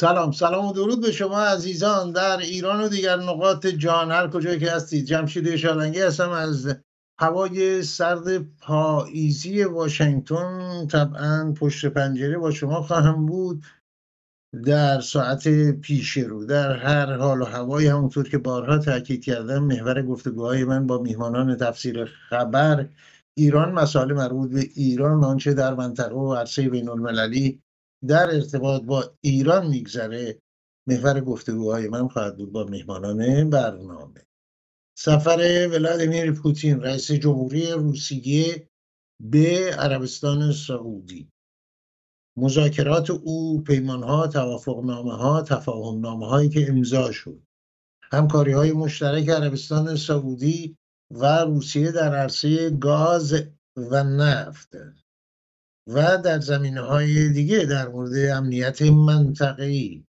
سلام سلام و درود به شما عزیزان در ایران و دیگر نقاط جهان. هر کجایی که هستید جمشید شالنگی هستم. از هوای سرد پاییزی واشنگتن طبعا پشت پنجره با شما خواهم بود در ساعت پیش رو. در هر حال و هوای همونطور که بارها تاکید کردم محور گفتگوهای من با میهمانان تفسیر خبر ایران مسائل مربوط به ایران آنچه در منطقه و عرصه بین المللی در ارتباط با ایران میگذره محور گفتگوهای من خواهد بود با مهمانان برنامه. سفر ولادیمیر پوتین رئیس جمهوری روسیه به عربستان سعودی. مذاکرات او پیمانها توافقنامه ها تفاهم نامه هایی که امضا شد. همکاری های مشترک عربستان سعودی و روسیه در عرصه گاز و نفت. و در زمینه های دیگه در مورد امنیت منطقه‌ای.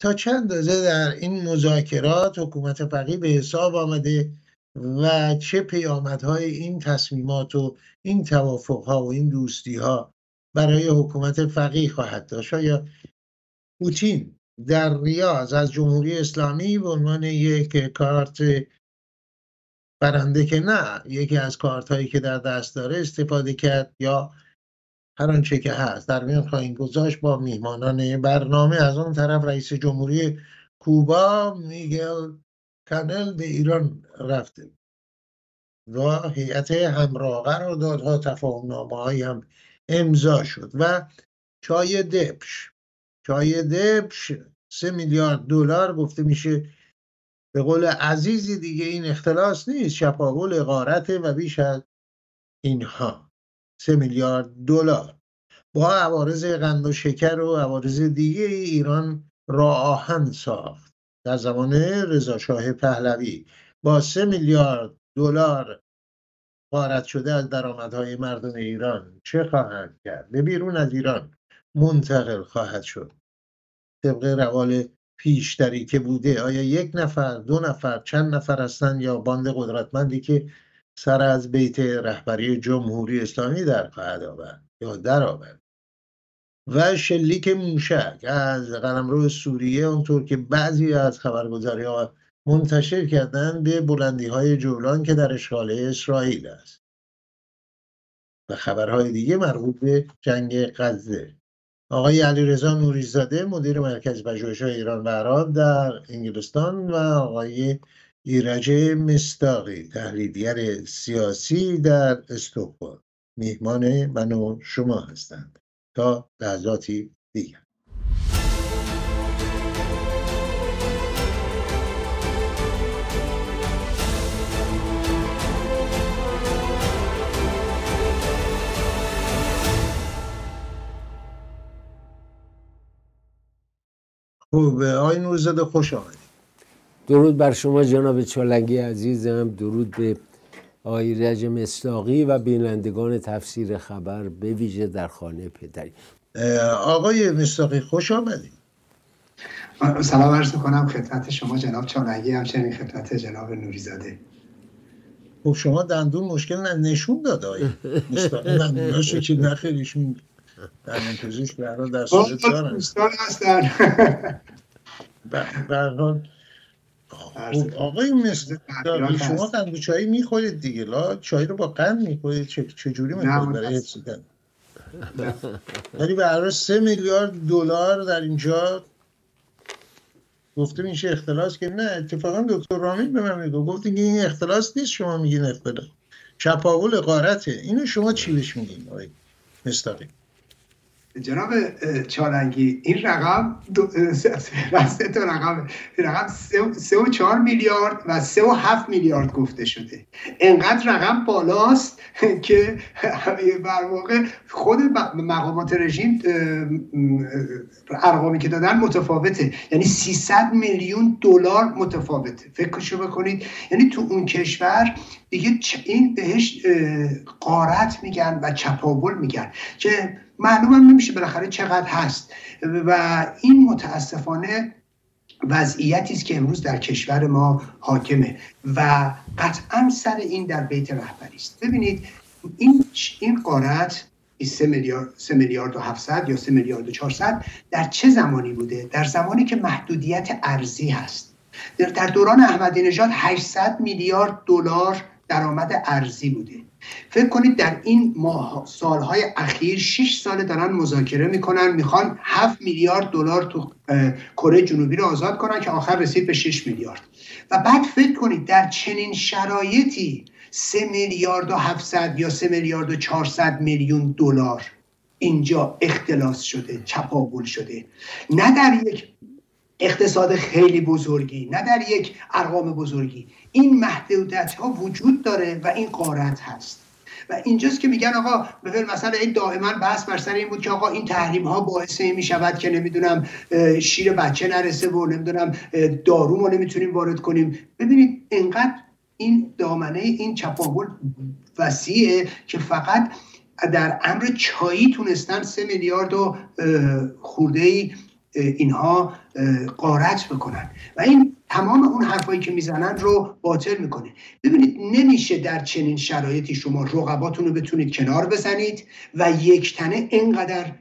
تا چند اندازه در این مذاکرات حکومت فقیه به حساب آمده و چه پیامدهای این تصمیمات و این توافقها و این دوستی ها برای حکومت فقیه خواهد داشت؟ یا پوتین در ریاض از جمهوری اسلامی به عنوان یک کارت برنده که نه یکی از کارت هایی که در دست داره استفاده کرد یا هر آنچه که هست. در میان خواهیم گذاشت با میهمانان برنامه. از اون طرف رئیس جمهوری کوبا میگل کانل به ایران رفته و هیئت همراه قراردادها تفاهمنامه هم امضا شد و چای دبش. چای دبش سه میلیارد دلار گفته میشه به قول عزیزی دیگه این اختلاس نیست. شپاول غارته و بیش از اینها. سه میلیارد دلار. با عوارض قند و شکر و عوارض دیگه ایران را آهن ساخت. در زمان رضاشاه پهلوی با سه میلیارد دلار غارت شده از درآمدهای مردم ایران چه خواهند کرد؟ به بیرون از ایران منتقل خواهد شد. طبق روال پیشتری که بوده آیا یک نفر دو نفر چند نفر هستند یا باند قدرتمندی که سر از بیت رهبری جمهوری اسلامی در خواهد آورد یا در آورد. و شلیک موشک از قلمرو سوریه اونطور که بعضی از خبرگزاری ها منتشر کردن به بلندی های جولان که در اشغال اسرائیل است. و خبرهای دیگه مربوط به جنگ غزه. آقای علیرضا نوریزاده مدیر مرکز پژوهش‌های ایران و عرب در انگلستان و آقای ایرج مستاقی تحلیلگر سیاسی در استکهلم. میهمان من و شما هستند. تا لحظاتی دیگر. خب آقای نورزاده خوش آمدید. درود بر شما جناب چالنگی عزیزم. درود به آقای رج مصداقی و بینندگان تفسیر خبر به ویژه در خانه پدری. آقای مصداقی خوش آمدید. سلام عرض کنم خدمت شما جناب چالنگی همچنین خدمت جناب نوریزاده. خب شما دندون مشکل نه نشون داد آقای مصداقی. که ایشون دندون پزشک به در صورت دارن هستن. به خب آقای مستر شما قند چای می‌خورید دیگه. لا چای رو با قند می‌خورید. چجوری می‌خورید برای حفظ ولی به سه میلیارد دلار در اینجا گفته میشه اختلاس که نه اتفاقا دکتر رامین به من میگو گفت این اختلاس نیست شما میگین اختلاس. چپاول قارته اینو شما چی بهش میگین آقای مستقیم؟ جناب چالنگی این رقم سه تا رقم رقم سه و چهار میلیارد و سه و هفت میلیارد گفته شده. انقدر رقم بالاست که بر واقع خود مقامات رژیم ارقامی که دادن متفاوته. یعنی 300 میلیون دلار متفاوته. فکرشو بکنید. یعنی تو اون کشور دیگه این بهش قارت میگن و چپاول میگن. که معلوم هم نمیشه بالاخره چقدر هست. و این متاسفانه وضعیتی است که امروز در کشور ما حاکمه و قطعا سر این در بیت رهبری است. ببینید این این قارت 3 میلیارد 3 میلیارد و 700 یا 3 میلیارد و 400 در چه زمانی بوده؟ در زمانی که محدودیت ارزی هست. در دوران احمدی نژاد 800 میلیارد دلار درآمد ارزی بوده. فکر کنید در این ماه سالهای اخیر 6 سال دارن مذاکره می‌کنن می‌خوان 7 میلیارد دلار تو کره جنوبی رو آزاد کنن که آخر رسید به 6 میلیارد. و بعد فکر کنید در چنین شرایطی 3 میلیارد و 700 یا 3 میلیارد و 400 میلیون دلار اینجا اختلاس شده چپاول شده. نه در یک اقتصاد خیلی بزرگی نه در یک ارقام بزرگی. این محدودیت ها وجود داره و این قارت هست. و اینجاست که میگن آقا به مثلا این دائما بحث بر سر این بود که آقا این تحریم ها باعث این می‌شود که نمی‌دونم شیر بچه نرسه و نمی‌دونم دارو ما نمی‌تونیم وارد کنیم. ببینید انقدر این دامنه این چپاول وسیعه که فقط در امر چایی تونستن سه میلیارد و خورده ای اینها قارت بکنن. و این تمام اون حرفایی که می‌زنن رو باطل می‌کنه. ببینید نمیشه در چنین شرایطی شما رقباتون رو بتونید کنار بزنید و یک تنه اینقدر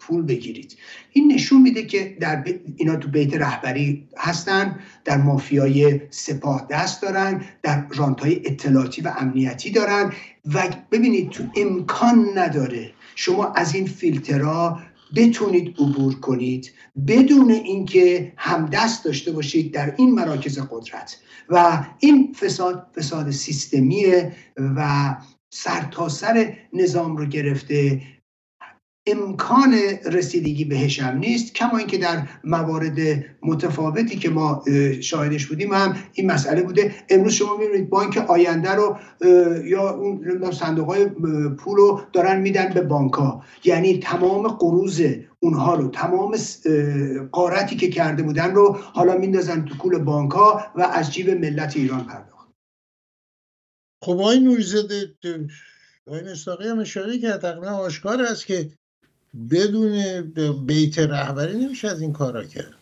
پول بگیرید. این نشون میده که در اینا تو بیت رهبری هستن در مافیای سپاه دست دارن در رانتهای اطلاعاتی و امنیتی دارن. و ببینید تو امکان نداره شما از این فیلترها بتونید عبور کنید بدون اینکه همدست داشته باشید در این مراکز قدرت. و این فساد فساد سیستمیه و سرتاسر سر نظام رو گرفته امکان رسیدگی بهش هم نیست کما اینکه در موارد متفاوتی که ما شاهدش بودیم هم این مسئله بوده. امروز شما می‌بینید بانک آینده رو یا اون صندوق های پول رو دارن میدن به بانک ها یعنی تمام قروز اونها رو تمام قارتی که کرده بودن رو حالا میندازن تو کول بانک ها و از جیب ملت ایران پرداخت. خب آقای نوریزاده آقای مستاقی هم اشاره کرد تقریبا آشکار است که بدون بیت رهبری نمیشه از این کارا کرد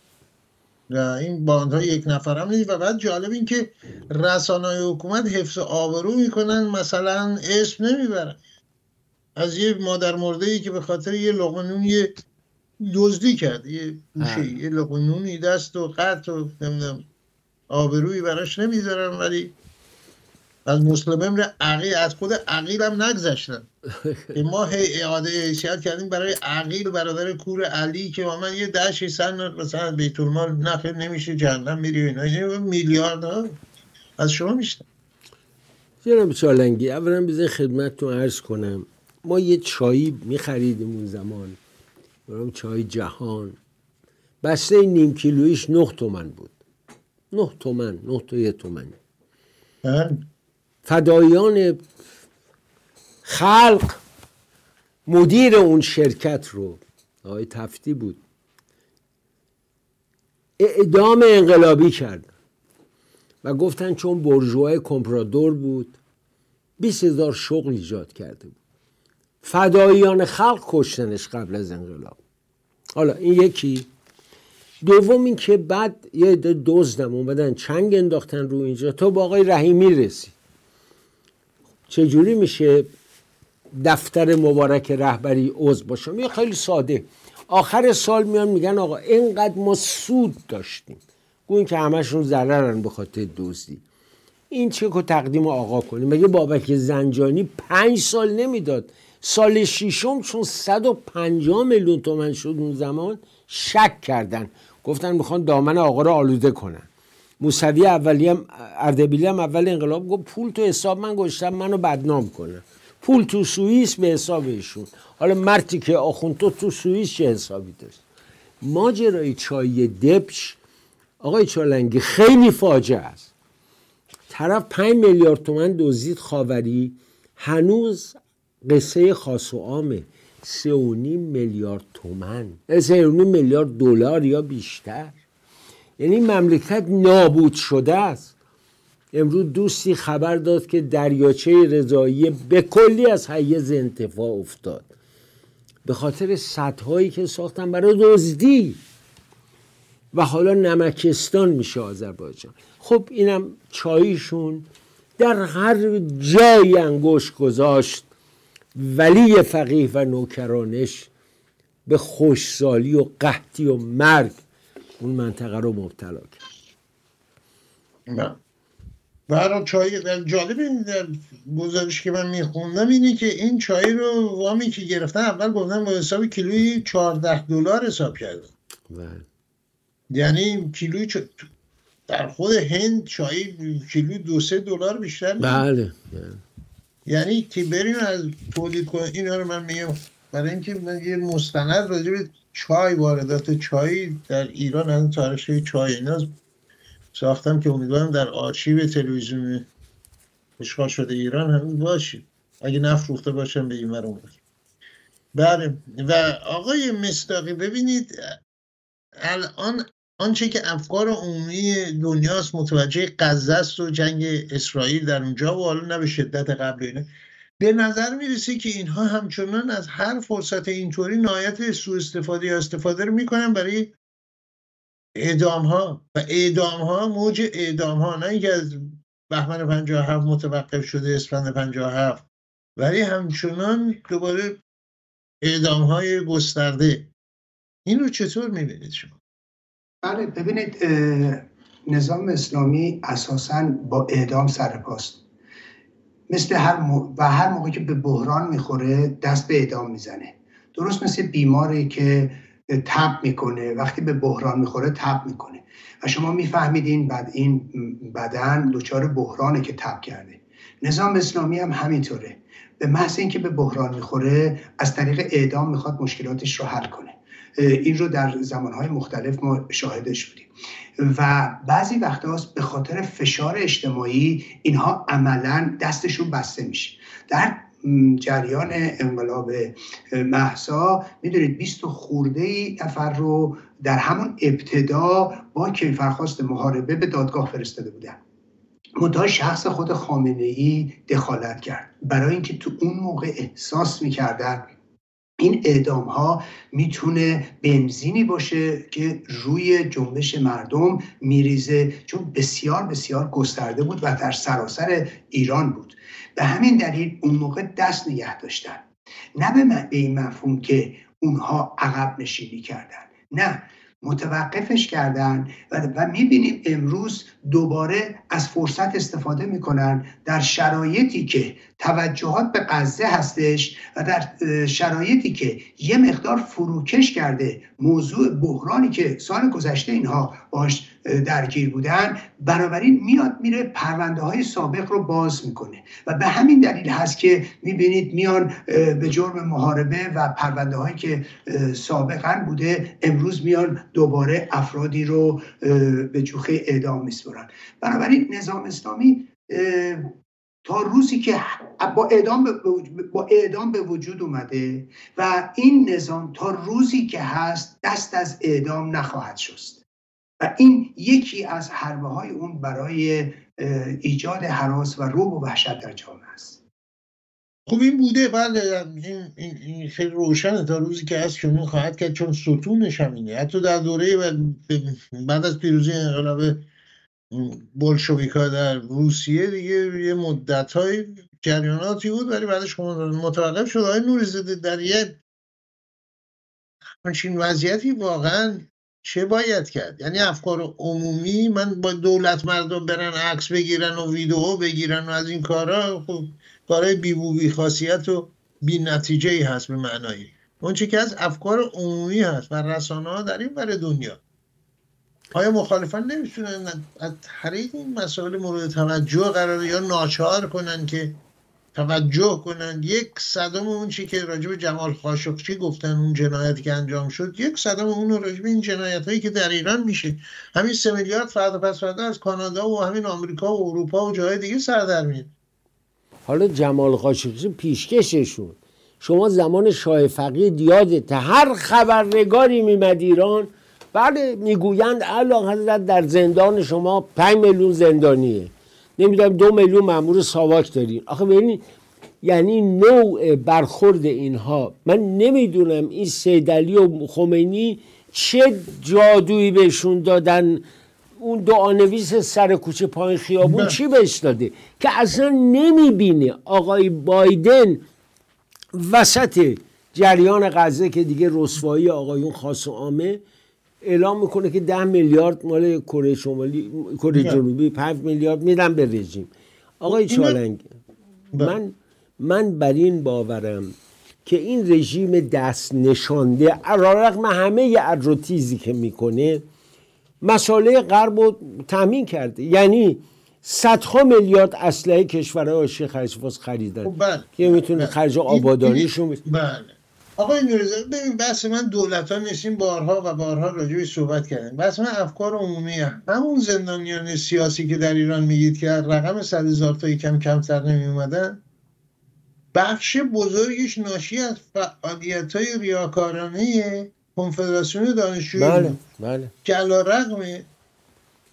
و این باندها یک نفر هم نیست. و بعد جالب این که رسانه حکومت حفظ آبرو می‌کنن مثلا اسم نمی‌برن. از یه مادر مرده ای که به خاطر یه لقمه یه دزدی کرد. یه گوشه یه لقمه دست و قط و نمی‌دونم آبرویی براش نمی‌ذارن ولی از مسلم عقیل از خود عقیل هم نگذشتن ما هی اعاده حیثیت کردیم برای عقیل برادر کور علی که من یه دشی سن مثلا بیت المال نخیر نمیشه جهنم میری اینا. میلیارد ها از شما میشتن جناب چالنگی اولا بذار خدمتتون عرض کنم. ما یه چایی میخریدیم اون زمان. برام چای جهان. بسته نیم کیلویش نه تومن بود. نه تومن نه تو یه تومن فدایان خلق مدیر اون شرکت رو آقای تفتی بود اعدام انقلابی کردن و گفتن چون برجوهای کمپرادور بود 20 هزار شغل ایجاد کرده بود. فدایان خلق کشتنش قبل از انقلاب. حالا این یکی. دوم این که بعد یه دزدم اومدن چنگ انداختن رو اینجا. تا با آقای رحیمی رسید چجوری میشه دفتر مبارک رهبری عضو باشم یه خیلی ساده. آخر سال میان میگن آقا اینقدر ما سود داشتیم. گوین که همشون ضررن به خاطر دزدی. این چه که تقدیم آقا کنیم. مگه بابک زنجانی پنج سال نمی‌داد؟ سال ششم چون 150 میلیون تومن شد اون زمان شک کردن. گفتن می‌خوان دامن آقا رو آلوده کنن. موسوی اولی هم اردبیلی هم اول انقلاب گفت پول تو حساب من گشتم منو بدنام کنه. پول تو سوئیس به حساب ایشون. حالا مرتی که آخون تو سوئیس چه حسابی داشت؟ ماجرای چای دبش آقای چالنگی خیلی فاجعه است. طرف 5 میلیارد تومن دزدید خاوری هنوز قصه خاص و عامه. سه میلیارد تومن سه میلیارد دلار یا بیشتر. یعنی مملکت نابود شده است. امروز دوستی خبر داد که دریاچه رضایی به کلی از حیز انتفاع افتاد. به خاطر سدهایی که ساختن برای دزدی. و حالا نمکستان میشه آذربایجان. خب اینم چایشون در هر جای انگوش گذاشت ولی فقیه و نوکرانش به خوشسالی و قحطی و مرگ اون منطقه رو مبتلا کرد. نه. برای چای جالب این گزارش که من میخوندم اینه که این چای رو وامی که گرفتن اول گفتن با حساب کیلوی 14 دلار حساب کردن. بله. یعنی کیلوی چ... در خود هند چای کیلو دو سه دلار بیشتر بله یعنی که بریم از تولید کنیم اینا رو من میگم. برای اینکه من یه مستند راجع به چای واردات چای در ایران از تاریخ چای اینا ساختم که امیدوارم در آرشیو تلویزیون اشغال شده ایران همین باشید اگه نفروخته باشم به این مرون بله. و آقای مستاقی ببینید الان آنچه که افکار عمومی دنیاست متوجه غزه است و جنگ اسرائیل در اونجا و حالا نه به شدت قبل اینه به نظر می‌رسه که اینها همچنان از هر فرصت اینطوری نهایت سوء استفاده یا استفاده رو می‌کنن برای اعدام ها و اعدام ها موج اعدام ها نه اینکه از بهمن 57 متوقف شده اسفند 57 ولی همچنان دوباره اعدام های گسترده. این رو چطور می‌بینید شما؟ بله ببینید نظام اسلامی اساسا با اعدام سر پاست. مثل هر و هر موقع که به بحران می‌خوره دست به اعدام می‌زنه. درست مثل بیماری که تب می‌کنه. وقتی به بحران می‌خوره تب می‌کنه. و شما میفهمیدین بعد این بدن دچار بحرانه که تب کرده. نظام اسلامی هم همینطوره. به محض اینکه به بحران می‌خوره از طریق اعدام می‌خواد مشکلاتش رو حل کنه. این رو در زمانهای مختلف ما شاهدش بودیم. و بعضی وقتا به خاطر فشار اجتماعی اینها عملا دستشون بسته میشه. در جریان انقلاب محسا می‌دونید 20 خورده ای نفر رو در همون ابتدا با کیفرخواست محاربه به دادگاه فرستاده بودن. منتها شخص خود خامنه ای دخالت کرد. برای اینکه تو اون موقع احساس می‌کردن این اعدام ها می‌تونه بنزینی باشه که روی جنبش مردم میریزه چون بسیار بسیار گسترده بود و در سراسر ایران بود. به همین دلیل اون موقع دست نگه داشتن. نه به این مفهوم که اونها عقب نشینی کردن. نه متوقفش کردن و, و می‌بینیم امروز دوباره از فرصت استفاده می‌کنن در شرایطی که توجهات به غزه هستش و در شرایطی که یه مقدار فروکش کرده موضوع بحرانی که سال گذشته اینها باش درگیر بودن بنابراین میاد میره پرونده های سابق رو باز می‌کنه و به همین دلیل هست که می‌بینید میان به جرم محاربه و پرونده هایی که سابقا بوده امروز میان دوباره افرادی رو به جوخه اعدام میسپرن بنابراین نظام اسلامی تا روزی که با اعدام با اعدام به وجود اومده و این نظام تا روزی که هست دست از اعدام نخواهد شست. و این یکی از حربه های اون برای ایجاد حراس و روب و وحشت در جامعه است. خب این بوده بله این, این, خیلی روشنه. تا روزی که هست که خواهد کرد چون ستونش همینه. حتی در دوره بعد از پیروزی انقلاب بلشویکا در روسیه دیگه یه مدت های جریاناتی بود ولی بعدش متوقف شد. آقای نوری در یه همچین وضعیتی واقعا چه باید کرد؟ یعنی افکار عمومی من با دولت مردم برن عکس بگیرن و ویدیو بگیرن و از این کارا خب کارهای بی خاصیت و بی نتیجه هست به معنایی اون که از افکار عمومی هست و رسانه ها در این بر دنیا. آیا مخالفان نمی‌تونن از طریق این مسائل مورد توجه قرار یا ناچار کنن که توجه کنن؟ یک صدام اون چی که راجب جمال خاشقچی گفتن اون جنایتی که انجام شد یک صدام اون راجب این جنایت هایی که در ایران میشه. همین سه میلیارد فردا پس فردا از کانادا و همین آمریکا و اروپا و جای دیگه سر در میاد. حالا جمال خاشقچی پیشکششون. شما زمان شاه فقید یادت هر خبرنگاری میمد ایران بله می‌گویند اعلی حضرت در زندان شما 5 میلیون زندانیه. نمی‌دونم دو میلیون مامور ساواک دارین. آخه ببینید یعنی نوع برخورد اینها. من نمی‌دونم این سیدلی و خمینی چه جادویی بهشون دادن. اون دعانویس سر کوچه پایین خیابون بله. چی بهش داده؟ که اصلا نمی‌بینه آقای بایدن وسط جریان غزه که دیگه رسوایی آقایون خاص و عامه اعلام می‌کنه که ده میلیارد مال کره شمالی کره بله. جنوبی 5 میلیارد میدم به رژیم آقای اینا- چالنگ بله. من من بر این باورم که این رژیم دست نشانده علیرغم همه ادروتیزی که می‌کنه مساله غرب رو تامین کرده یعنی صدها میلیارد اسلحه کشورهای آشی خلیج خریدن خب بله. که می‌تونه بله. خرج این- آبادانیشون بله آقای نوریزه ببین بحث من دولت ها نیستیم بارها و بارها راجعش صحبت کردیم. بحث من افکار عمومی همون زندانیان سیاسی که در ایران میگید که رقم صد هزار تا کم کمتر نمی اومدن بخش بزرگش ناشی از فعالیت های ریاکارانه کنفدراسیون دانشجویی بله بله. که علا رقم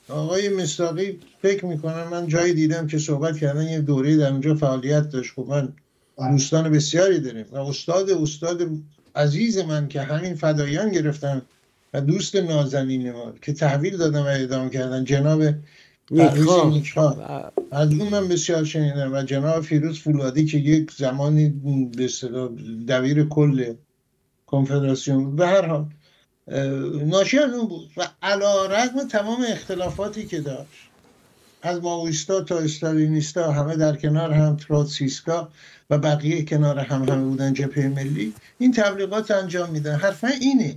آقای مستاقی فکر می‌کنم من جایی دیدم که صحبت کردن یه دوره در اونجا فعالیت داشت. خب من دوستان بسیاری داریم. و استاد استاد عزیز من که همین فدایان گرفتن و دوست نازنین ما که تحویل دادن و اعدام کردن. جناب از اون من بسیار شنیدم و جناب فیروز فولادی که یک زمانی به دبیر کل کنفدراسیون بود. به هر حال ناشی اون بود. و علا رقم تمام اختلافاتی که داشت. از ماویستا تا استالینیستا همه در کنار هم تروتسیسکا و بقیه کنار هم همه بودن جبهه ملی. این تبلیغات انجام میدن. حرفا اینه.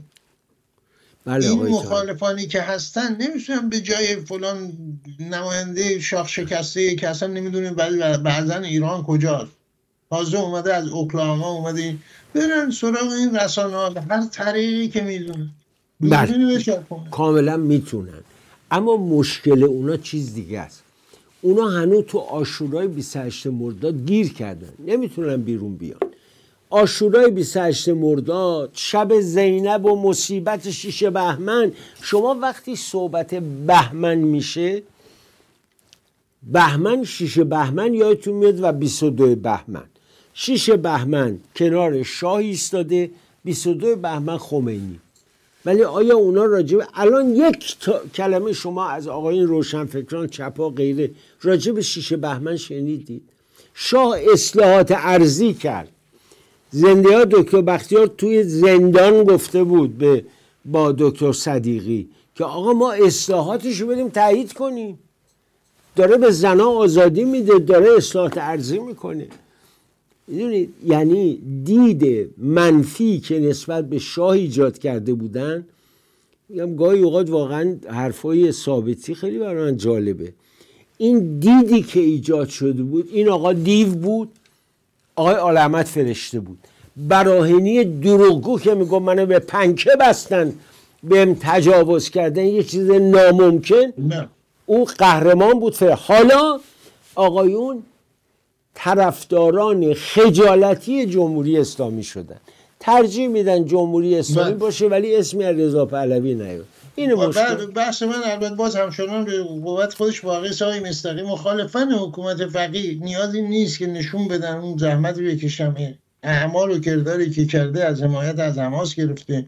بله این. مخالفانی که هستن نمی‌تونن به جای فلان نماینده شاخ شکسته که اصلا نمی‌دونیم ولی بعضا ایران کجاست. تازه اومده از اوکلاهاما اومده. این برن سراغ این رسانه ها به هر طریقی که می‌دونن. بله. کاملا می‌تونن. اما مشکل اونا چیز دیگه است. اونا هنوز تو آشورای 28 مرداد گیر کردن. نمی‌تونن بیرون بیان. آشورای 28 مرداد شب زینب و مصیبت شیش بهمن. شما وقتی صحبت بهمن میشه بهمن شیش بهمن یادتون میاد و 22 بهمن. شیش بهمن کنار شاه ایستاده 22 بهمن خمینی. ولی آیا اونا راجب الان یک کلمه شما از آقایون روشنفکران چپا غیره راجب شیش بهمن شنیدید. شاه اصلاحات ارزی کرد. زنده ها دکتر بختیار توی زندان گفته بود به با دکتر صدیقی که آقا ما اصلاحاتش رو بریم تایید کنیم. داره به زنها آزادی میده داره اصلاحات ارزی می‌کنه. یعنی دید منفی که نسبت به شاه ایجاد کرده بودن میگم گاهی اوقات واقعا حرفای ثابتی خیلی برای من جالبه. این دیدی که ایجاد شده بود این آقا دیو بود آقای علامت فرشته بود. براهنی دروغگو که میگم منو به پنکه بستن بهم تجاوز کردن یه چیز ناممکن. نه. اون قهرمان بود فر حالا آقایون طرفداران خجالتی جمهوری اسلامی شدن. ترجیح میدن جمهوری اسلامی بله. باشه ولی اسمی از رضا پهلوی نیاد. این مشکل بحث من البته باز همچنان به قوت خودش واقعی سای مستقیم مخالفن حکومت فقیه نیازی نیست که نشون بدن اون زحمت رو بکشم اعمال و کرداری که کرده از حمایت از حماس گرفته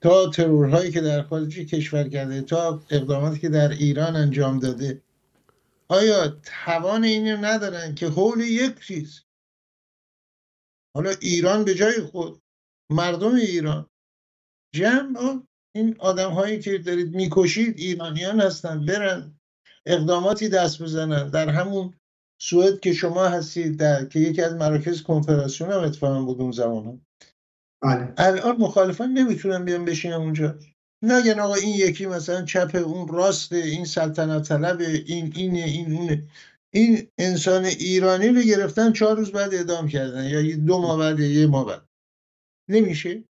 تا ترورهایی که در خارج کشور کرده تا اقداماتی که در ایران انجام داده. آیا توان اینو ندارن که حول یک چیز؟ حالا ایران به جای خود مردم ایران. جمع این آدم هایی که دارید می‌کشید ایرانیان هستن برن اقداماتی دست بزنن. در همون سوئد که شما هستید در که یکی از مراکز کنفدراسیون هم اتفاقا بود اون زمان. هم. بله. الان مخالفان نمی‌تونن بیان بشینن اونجا. نگن آقا این یکی مثلا چپ اون راست این سلطنت طلب این اینه این اونه این انسان ایرانی رو گرفتن چهار روز بعد اعدام کردن. یا یه دو ماه بعد یه ماه بعد. نمیشه؟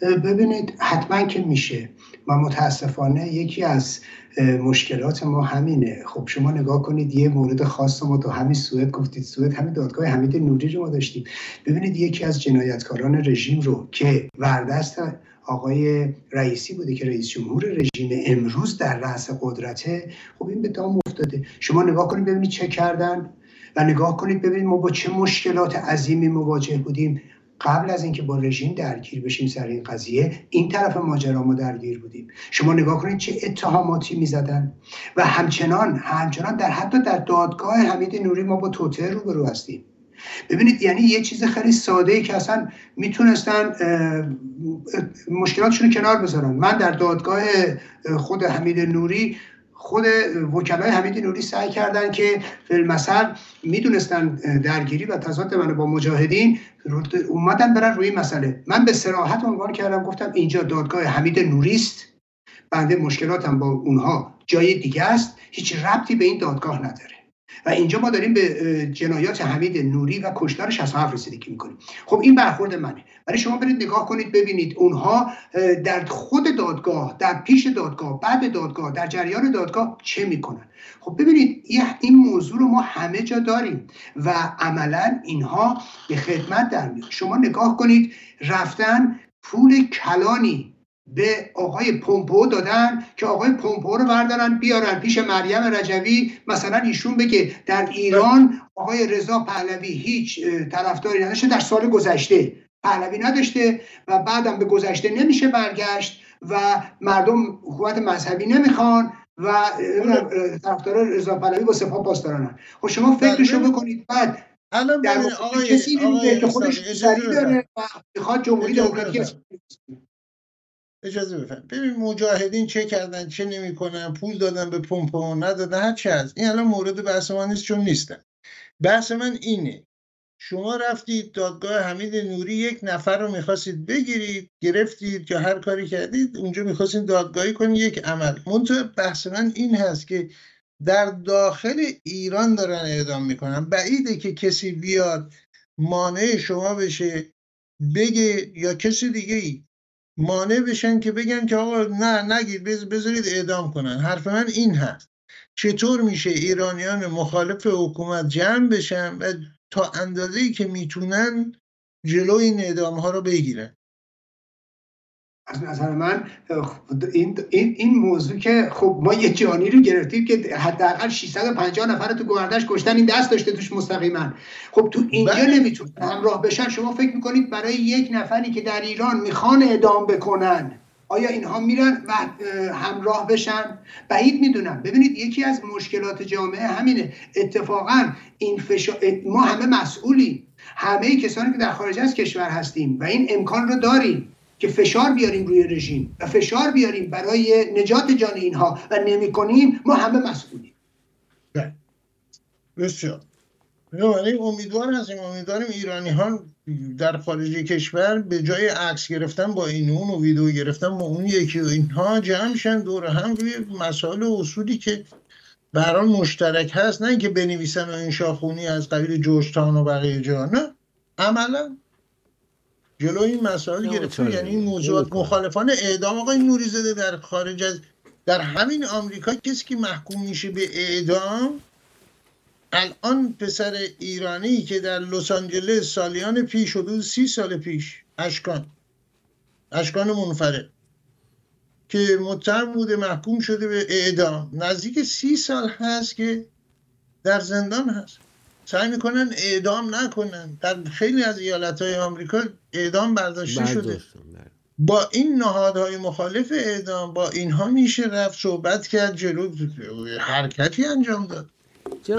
ببینید حتما که میشه. و متاسفانه یکی از مشکلات ما همینه. خب شما نگاه کنید یه مورد خاص ما تو همین سوئد گفتید. سوئد همین دادگاه حمید نوری رو ما داشتیم. ببینید یکی از جنایتکاران رژیم رو که وردست آقای رئیسی بوده که رئیس جمهور رژیم امروز در رأس قدرته. خب این به دام افتاده. شما نگاه کنید ببینید چه کردن و نگاه کنید ببینید ما با چه مشکلات عظیمی مواجه بودیم. قبل از اینکه با رژیم درگیر بشیم سر این قضیه این طرف ماجرا ما درگیر بودیم. شما نگاه کنید چه اتهاماتی می‌زدن. و همچنان همچنان در حتی در دادگاه حمید نوری ما با توتر روبرو هستیم. ببینید یعنی یه چیز خیلی ساده ای که اصلا می‌تونستن مشکلاتشون کنار بذارن. من در دادگاه خود حمید نوری خود وکلای حمید نوری سعی کردن که فیلمسل می‌دونستن درگیری و تضاد من با مجاهدین اومدن برن روی مسئله. من به سراحت عنوان کردم گفتم اینجا دادگاه حمید نوری است. بنده مشکلاتم با اونها جای دیگه است. هیچ ربطی به این دادگاه نداره. و اینجا ما داریم به جنایات حمید نوری و کشتار 67 رسیدگی می‌کنیم. خب این برخورد منه. برای شما برید نگاه کنید ببینید اونها در خود دادگاه در پیش دادگاه بعد دادگاه در جریان دادگاه چه می‌کنن؟ خب ببینید این موضوع رو ما همه جا داریم و عملا اینها به خدمت در میاد شما نگاه کنید رفتن پول کلانی به آقای پومپو دادن که آقای پومپو رو بردارن بیارن پیش مریم رجوی. مثلا ایشون بگه در ایران آقای رضا پهلوی هیچ طرفداری نداشته در سال گذشته. پهلوی نداشته و بعدم به گذشته نمیشه برگشت و مردم حکومت مذهبی نمی‌خوان و طرفدار رضا پهلوی با سپاه پاسدارانن خب شما فکرشو بکنید. بعد الان در آقای کسی که خودش داره و می‌خواد جمهوری دموکراتیک اجازه بفرم ببین مجاهدین چه کردن چه نمی‌کنن پول دادن به پمپو ندادن هر چه از این الان مورد بحث ما نیست چون نیستن. بحث من اینه. شما رفتید دادگاه حمید نوری یک نفر رو می‌خواستید بگیرید گرفتید یا هر کاری کردید اونجا می‌خواستید دادگاهی کنید یک عمل. منتها بحث من این هست که در داخل ایران دارن اعدام می‌کنن. بعیده که کسی بیاد مانع شما بشه بگه یا کسی دیگه ای مانع بشن که بگن که آقا نه نگید بذارید اعدام کنن. حرف من این هست. چطور میشه ایرانیان مخالف حکومت جمع بشن و تا اندازه که می‌تونن جلوی این اعدام ها رو بگیرن؟ از نظر من این, این, این موضوع که خب ما یه جانی رو گرفتیم که حداقل 650 نفر تو گوهردش کشتن این دست داشته توش مستقیما. خب تو اینجا بله. نمی‌تونه همراه بشن. شما فکر می‌کنید برای یک نفری که در ایران می‌خوان اعدام بکنن آیا اینها میرن و همراه بشن؟ بعید می‌دونم. ببینید یکی از مشکلات جامعه همینه. اتفاقا این فشا... ما همه مسئولیم. همه کسانی که در خارج از کشور هستیم و این امکان رو داریم. که فشار بیاریم روی رژیم و فشار بیاریم برای نجات جان اینها و نمی کنیم ما همه مسئولیم. بله. بسیار. یعنی امیدوار هستیم. امیدواریم ایرانی ها در خارج کشور به جای عکس گرفتن با این اون و ویدیو گرفتن با اون یکی و اینها جمع شن دور هم روی مسائل و اصولی که برای مشترک هست. نه اینکه بنویسن و این شاخونی از قبیل جوشتان و بقیه جا نه. عملا جلو این مسائل گرفته یعنی این موضوعات مخالفان اعدام آقای نوریزاده در خارج از در همین آمریکا کسی که محکوم میشه به اعدام الان پسر ایرانی که در لس آنجلس سالیان پیش حدود سی سال پیش اشکان. اشکان منفرد. که متهم بوده محکوم شده به اعدام. نزدیک سی سال هست که در زندان هست. سعی می‌کنن اعدام نکنن. در خیلی از ایالت های آمریکا اعدام برداشته شده. بله. با این نهادهای مخالف اعدام با اینها میشه رفت صحبت کرد جلو حرکتی انجام داد.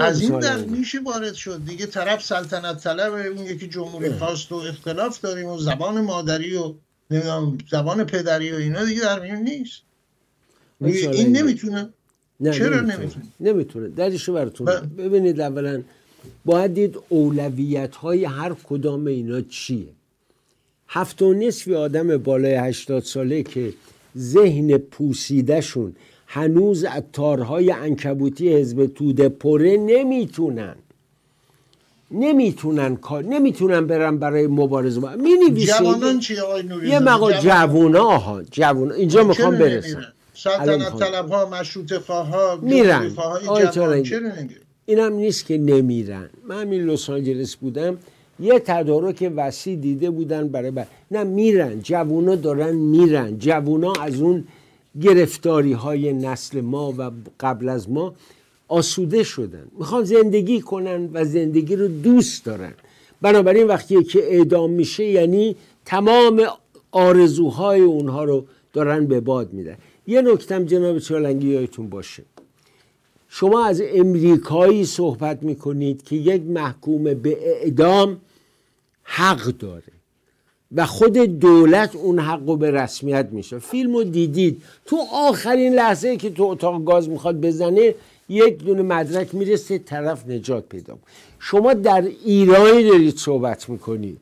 از این در میشه وارد شد. دیگه طرف سلطنت طلب اون یکی جمهوری خواست و اختلاف داریم و زبان مادری و زبان پدری و اینا دیگه در میون نیست. این نمی‌تونه. چرا نمی‌تونه. نمی‌تونه؟ درشو براتون ببینید اولا باید دید اولویت های هر کدام اینا چیه. هفت و نصفی آدم بالای هشتاد ساله که ذهن پوسیدهشون هنوز از تارهای انکبوتی حزب توده پره نمی‌تونن. نمی‌تونن کار نمی‌تونن برن برای مبارزه. با می جوانان چی آقای نوری یه مقا جوونا ها جوونا. اینجا می‌خوام برسن سلطنت طلب ها مشروط خواه ها میرن اینم نیست که نمیرن. من همین لس آنجلس بودم یه تدارک وسیع دیده بودن برای بر... نه میرن. جوونا دارن میرن. جوونا از اون گرفتاری های نسل ما و قبل از ما آسوده شدن. می‌خوان زندگی کنن و زندگی رو دوست دارن. بنابراین وقتی که اعدام میشه یعنی تمام آرزوهای اونها رو دارن به باد میدن. یه نکتم جناب چالنگی یادتون باشه. شما از امریکایی صحبت می‌کنید که یک محکوم به اعدام حق داره و خود دولت اون حق رو به رسمیت میشه. فیلم رو دیدید. تو آخرین لحظه که تو اتاق گاز می‌خواد بزنه یک دونه مدرک می‌رسه طرف نجات پیدا شما در ایرانی دارید صحبت می‌کنید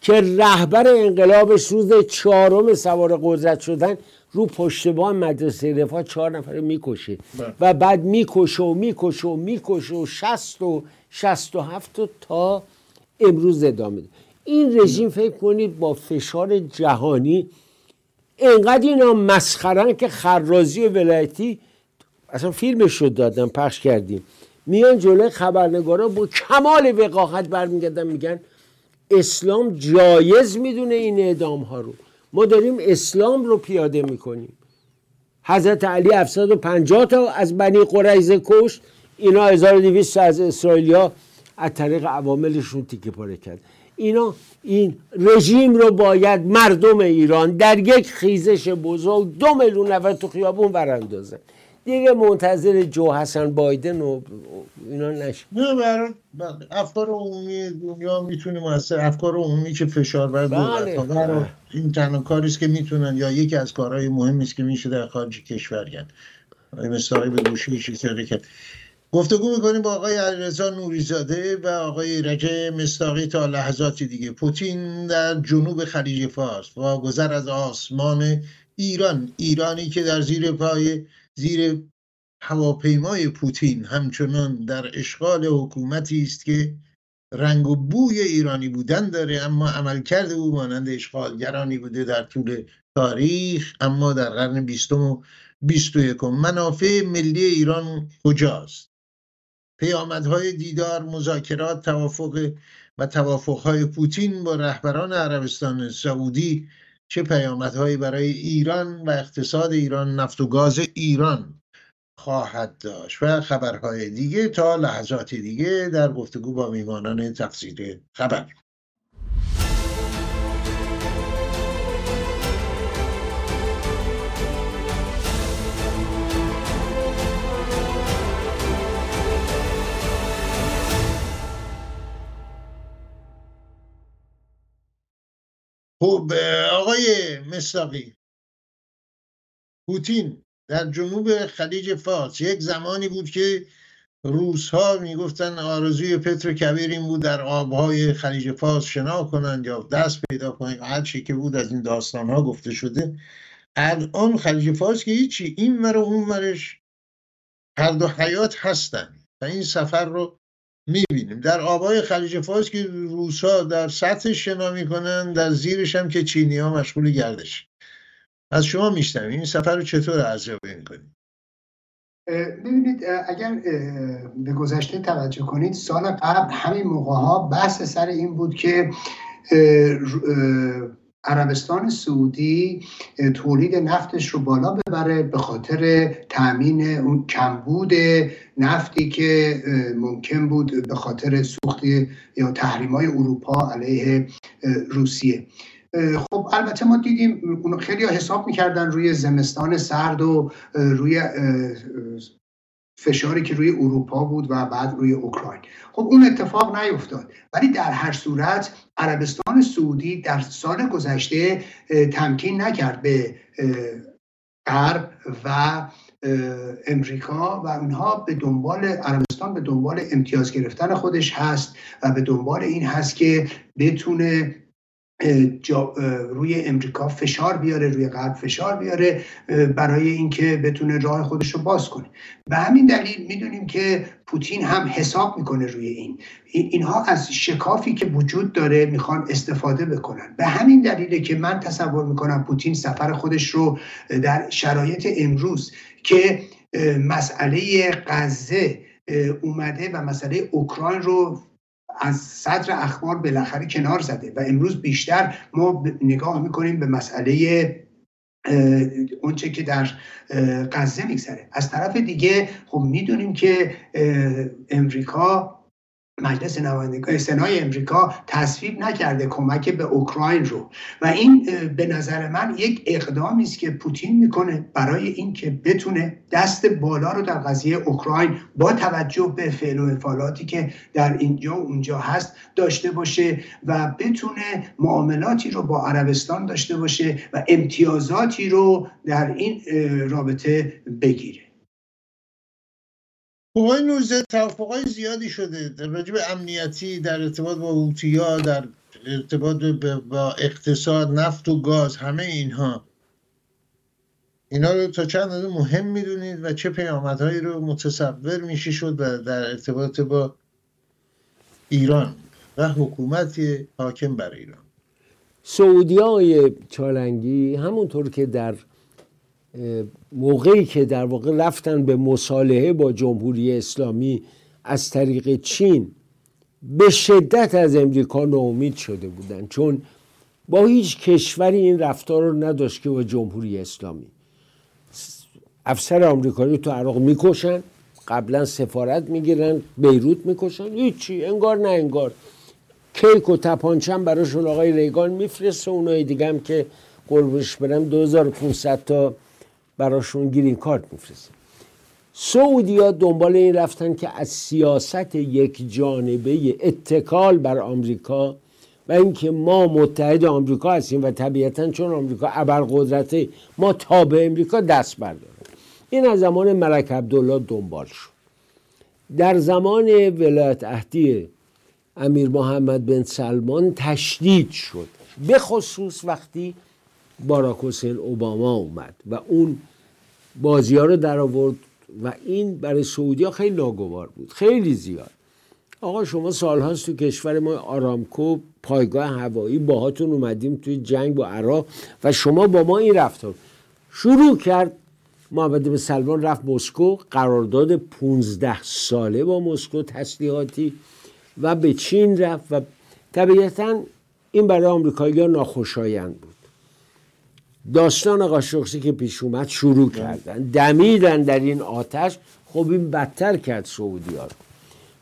که رهبر انقلابش روز چهارم سوار قدرت شدن رو پشتبان مدرسه رفاه چهار نفر می‌کشه بله. و بعد می‌کشه و می‌کشه و می‌کشه و شست و شست و هفت و تا امروز ادامه ده. این رژیم فکر کنید با فشار جهانی انقدر اینا مسخرن که خرازی ولایتی اصلا فیلمش رو دادن پخش کردیم میان جلوی خبرنگارا با کمال وقاحت برمیگردن میگن اسلام جایز می‌دونه این اعدام ها رو ما داریم اسلام رو پیاده می‌کنیم. حضرت علی 750 تا از بنی قریزه کشت اینا 1200 از اسرائیلیا از طریق عواملشون تیکه پاره کرد. اینا این رژیم رو باید مردم ایران در یک خیزش بزرگ دو میلیون نفر تو خیابون براندازن دیگه منتظر جو حسن بایدن و اینا نشه نه برای افکار عمومی دنیا می‌تونه موثر افکار عمومی که فشار بر دولت بله. این تنها کاری است که می‌تونن یا یکی از کارهای مهمی است که میشه در خارج کشور کرد. مثل به گوشه اشاره کرد. گفتگو می‌کنیم با آقای علیرضا نوریزاده و آقای رجه مستاقی تا لحظاتی دیگه. پوتین در جنوب خلیج فارس و گذر از آسمان ایران. ایرانی که در زیر پای زیر هواپیمای پوتین همچنان در اشغال حکومتی است که رنگ و بوی ایرانی بودن داره اما عملکرد او مانند اشغالگرانی بوده در طول تاریخ اما در قرن بیستم و بیست و یکم. منافع ملی ایران کجاست؟ پیامدهای دیدار مذاکرات توافق و توافقهای پوتین با رهبران عربستان سعودی چه پیامدهایی برای ایران و اقتصاد ایران نفت و گاز ایران خواهد داشت و خبرهای دیگه تا لحظات دیگه در گفتگو با میمانان تفسیر خبر. آقای مصداقی پوتین در جنوب خلیج فارس یک زمانی بود که روس ها می‌گفتن آرزوی پتر کبیر این بود در آبهای خلیج فارس شنا کنند یا دست پیدا کنند هر چی که بود از این داستان ها گفته شده. الان خلیج فارس که هیچی این ور و اون ورش هر دو حیات هستن و این سفر رو می‌بینیم. در آبای خلیج فارس که روسا در سطح شنا می‌کنن در زیرش هم که چینی ها مشغول گردش. از شما میشتم این سفر رو چطور ارزیابی می‌کنید ببینید اگر به گذشته توجه کنید سال قبل همین موقع ها بحث سر این بود که عربستان سعودی تولید نفتش رو بالا ببره به خاطر تامین اون کمبود نفتی که ممکن بود به خاطر سوخت یا تحریم های اروپا علیه روسیه. خب البته ما دیدیم خیلی حساب می‌کردن روی زمستان سرد و روی فشاری که روی اروپا بود و بعد روی اوکراین. خب اون اتفاق نیفتاد. ولی در هر صورت عربستان سعودی در سال گذشته تمکین نکرد به غرب و امریکا و اونها به دنبال عربستان به دنبال امتیاز گرفتن خودش هست و به دنبال این هست که بتونه روی امریکا فشار بیاره روی غرب فشار بیاره برای اینکه بتونه راه خودش رو باز کنه. به همین دلیل می‌دونیم که پوتین هم حساب می‌کنه روی این. اینها از شکافی که وجود داره می‌خوان استفاده بکنن. به همین دلیله که من تصور می‌کنم پوتین سفر خودش رو در شرایط امروز که مسئله غزه اومده و مسئله اوکراین رو از صدر اخبار بالاخره کنار زده و امروز بیشتر ما نگاه می‌کنیم به مسئله اونچه که در غزه میگذره. از طرف دیگه خب می‌دونیم که امریکا مجلس نمایندگان سنای امریکا تصویب نکرده کمک به اوکراین رو. و این به نظر من یک اقدامی است که پوتین می‌کنه برای اینکه بتونه دست بالا رو در قضیه اوکراین با توجه به فعل و افعالاتی که در اینجا و اونجا هست داشته باشه و بتونه معاملاتی رو با عربستان داشته باشه و امتیازاتی رو در این رابطه بگیره. آقای نوزه توافقای زیادی شده در راجب امنیتی در ارتباط با هوتیا در ارتباط با اقتصاد نفت و گاز همه اینها. اینا رو تا چند اندازه مهم می‌دونید و چه پیامدهایی رو متصور میشه شد در ارتباط با ایران و حکومت حاکم بر ایران. سعودی های چالنگی همونطور که در موقعی که در واقع رفتن به مصالحه با جمهوری اسلامی از طریق چین به شدت از امریکا ناامید شده بودن. چون با هیچ کشوری این رفتار رو نداشت که با جمهوری اسلامی. افسر آمریکایی تو عراق می‌کشن قبلا سفارت می‌گیرن بیروت می‌کشن هیچی انگار نه انگار. کیک و تپانچم براشون آقای ریگان میفرسته اونای دیگه هم که قربش برم 2500 تا براشون گرین کارت میفرسته سعودیا دنبال این رفتن که از سیاست یک جانبه اتکال بر آمریکا و اینکه ما متحد آمریکا هستیم و طبیعتا چون آمریکا ابرقدرته ما تابع امریکا دست برداریم این از زمان ملک عبدالله دنبال شد. در زمان ولایت عهدی امیر محمد بن سلمان تشدید شد. به خصوص وقتی باراک حسین اوباما اومد و اون بازی ها رو در آورد و این برای سعودی ها خیلی ناگوار بود خیلی زیاد. آقا شما سالهاست تو کشور ما آرامکو پایگاه هوایی باهاتون اومدیم توی جنگ با عراق و شما با ما این رفتار. شروع کرد محمد به سلمان رفت مسکو قرارداد 15 ساله با مسکو تسلیحاتی و به چین رفت و طبیعتا این برای آمریکایی ها ناخوشایند بود. داستان قاشقچی که پیش اومد شروع کردن. دمیدن در این آتش. خب این بدتر کرد سعودی ها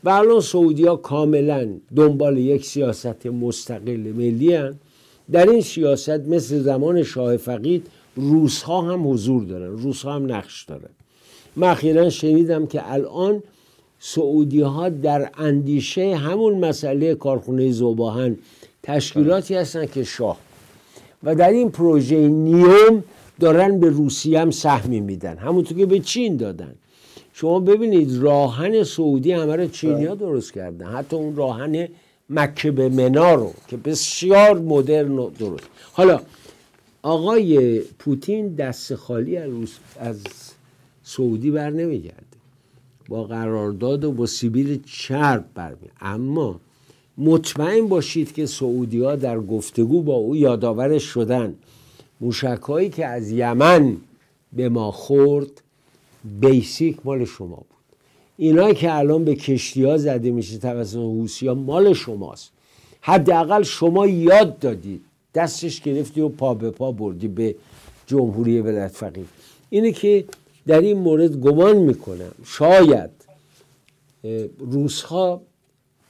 و الان سعودی ها کاملا دنبال یک سیاست مستقل ملی هن. در این سیاست مثل زمان شاه فقید روس ها هم حضور دارن. روس ها هم نقش دارن. من اخیرا شنیدم که الان سعودی ها در اندیشه همون مسئله کارخونه زوباهن تشکیلاتی هستن که شاه و در این پروژه نیوم دارن به روسیه هم سهمی میدن. همونطور که به چین دادن. شما ببینید راهن سعودی همه رو چینی ها درست کردن. حتی اون راهن مکه به منا رو که بسیار مدرن و درست. حالا آقای پوتین دست خالی از, از سعودی بر نمیگرده. با قرارداد و با سیبیل چرب برمی اما مطمئن باشید که سعودی ها در گفتگو با او یادآورش شدن موشک که از یمن به ما خورد بیسیک مال شما بود. اینایی که الان به کشتی ها زده میشه توسط حوسی ها مال شماست. حداقل شما یاد دادید. دستش گرفتی و پا به پا بردی به جمهوری ولایت فقیه. اینه که در این مورد گمان می‌کنم. شاید روس ها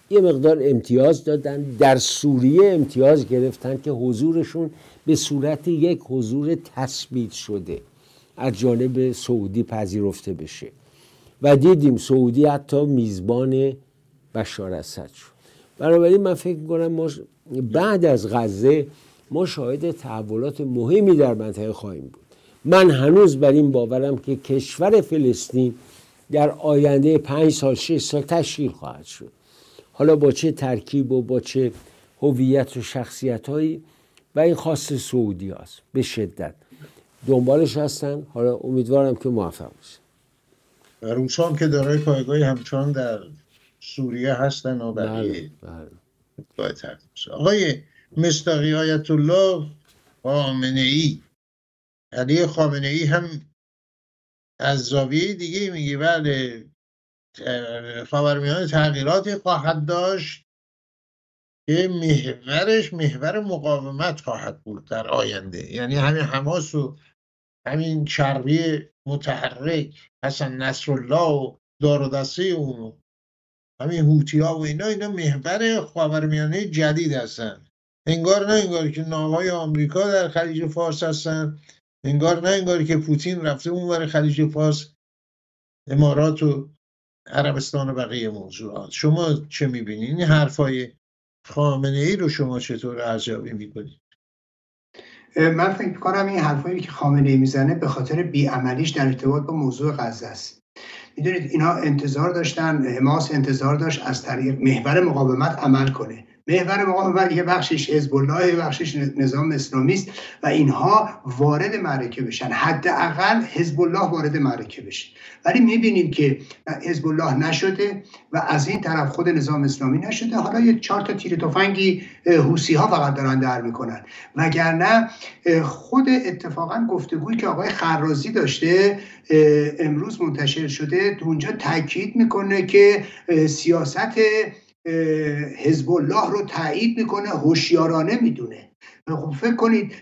یه مقدار امتیاز دادن. در سوریه امتیاز گرفتن که حضورشون به صورت یک حضور تثبیت شده از جانب سعودی پذیرفته بشه. و دیدیم سعودی حتی میزبان بشار اسد شد. بنابراین من فکر کنم ما بعد از غزه ما شاهد تحولات مهمی در منطقه خواهیم بود. من هنوز بر این باورم که کشور فلسطین در آینده پنج سال شش سال تشکیل خواهد شد. حالا با چه ترکیب و با چه هویت و شخصیت هایی و این خاص سعودی هست به شدت. دنبالش هستن. حالا امیدوارم که موفق بشه روسان که دارای پایگاهی همچنان در سوریه هستن و بله, بله. آقای مستقی آیت الله خامنه ای علی خامنه ای هم از زاویه دیگه میگه. بله. خاورمیانه تغییراتی خواهد داشت که محورش محور مقاومت خواهد بود در آینده. یعنی همین حماس و همین چربی متحرک حسن نصرالله و دار و دسته اونو همین هوتی ها و اینا اینا محور خاورمیانه جدید هستن. انگار نه انگار که ناوهای آمریکا در خلیج فارس هستن انگار نه انگار که پوتین رفته اونور خلیج فارس امارات و عربستان و بقیه موضوعات. شما چه می‌بینید این حرفای خامنه ای رو شما چطور ارزیابی می‌کنید؟ من فکر کنم این حرفایی که خامنه ای می‌زنه به خاطر بیعملیش در ارتباط با موضوع غزه است. می‌دونید اینا انتظار داشتن حماس انتظار داشت از طریق محور مقاومت عمل کنه. محور مقاومت یه بخشش حزب الله یه بخشش نظام اسلامی است و اینها وارد معرکه بشن. حداقل حزب الله وارد معرکه بشه. ولی می‌بینیم که حزب الله نشده و از این طرف خود نظام اسلامی نشده. حالا یه چهار تا تیر تفنگی حوسی ها فقط دارن در می‌کنن. وگرنه خود اتفاقا گفتگویی که آقای خرازی داشته امروز منتشر شده اونجا تاکید می‌کنه که سیاست حزب الله رو تایید می‌کنه هوشیارانه می‌دونه. خب فکر کنید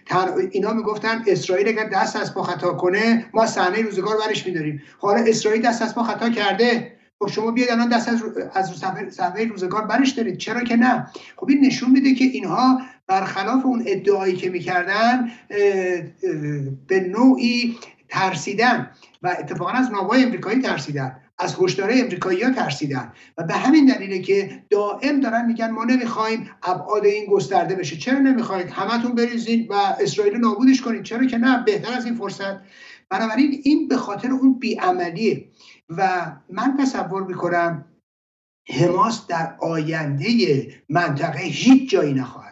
اینا می‌گفتن اسرائیل اگر دست از پا خطا کنه ما صحنه روزگار برش میداریم. حالا اسرائیل دست از پا خطا کرده خب شما بیاید الان دست از از صحنه روزگار برش دارید. چرا که نه؟ خب این نشون میده که اینها برخلاف اون ادعایی که می‌کردن به نوعی ترسیدن و اتفاقا از ناوای امریکایی ترسیدن. از هشدارهای امریکایی ها ترسیدن. و به همین دلیله که دائم دارن میگن ما نمی‌خوایم ابعاد این گسترده بشه. چرا نمی‌خواید؟ همتون بریزین و اسرائیل نابودش کنید چرا که نه؟ بهتر از این فرصت. بنابراین این به خاطر اون بیعملیه. و من تصور می‌کنم حماس در آینده منطقه هیچ جایی نخواهد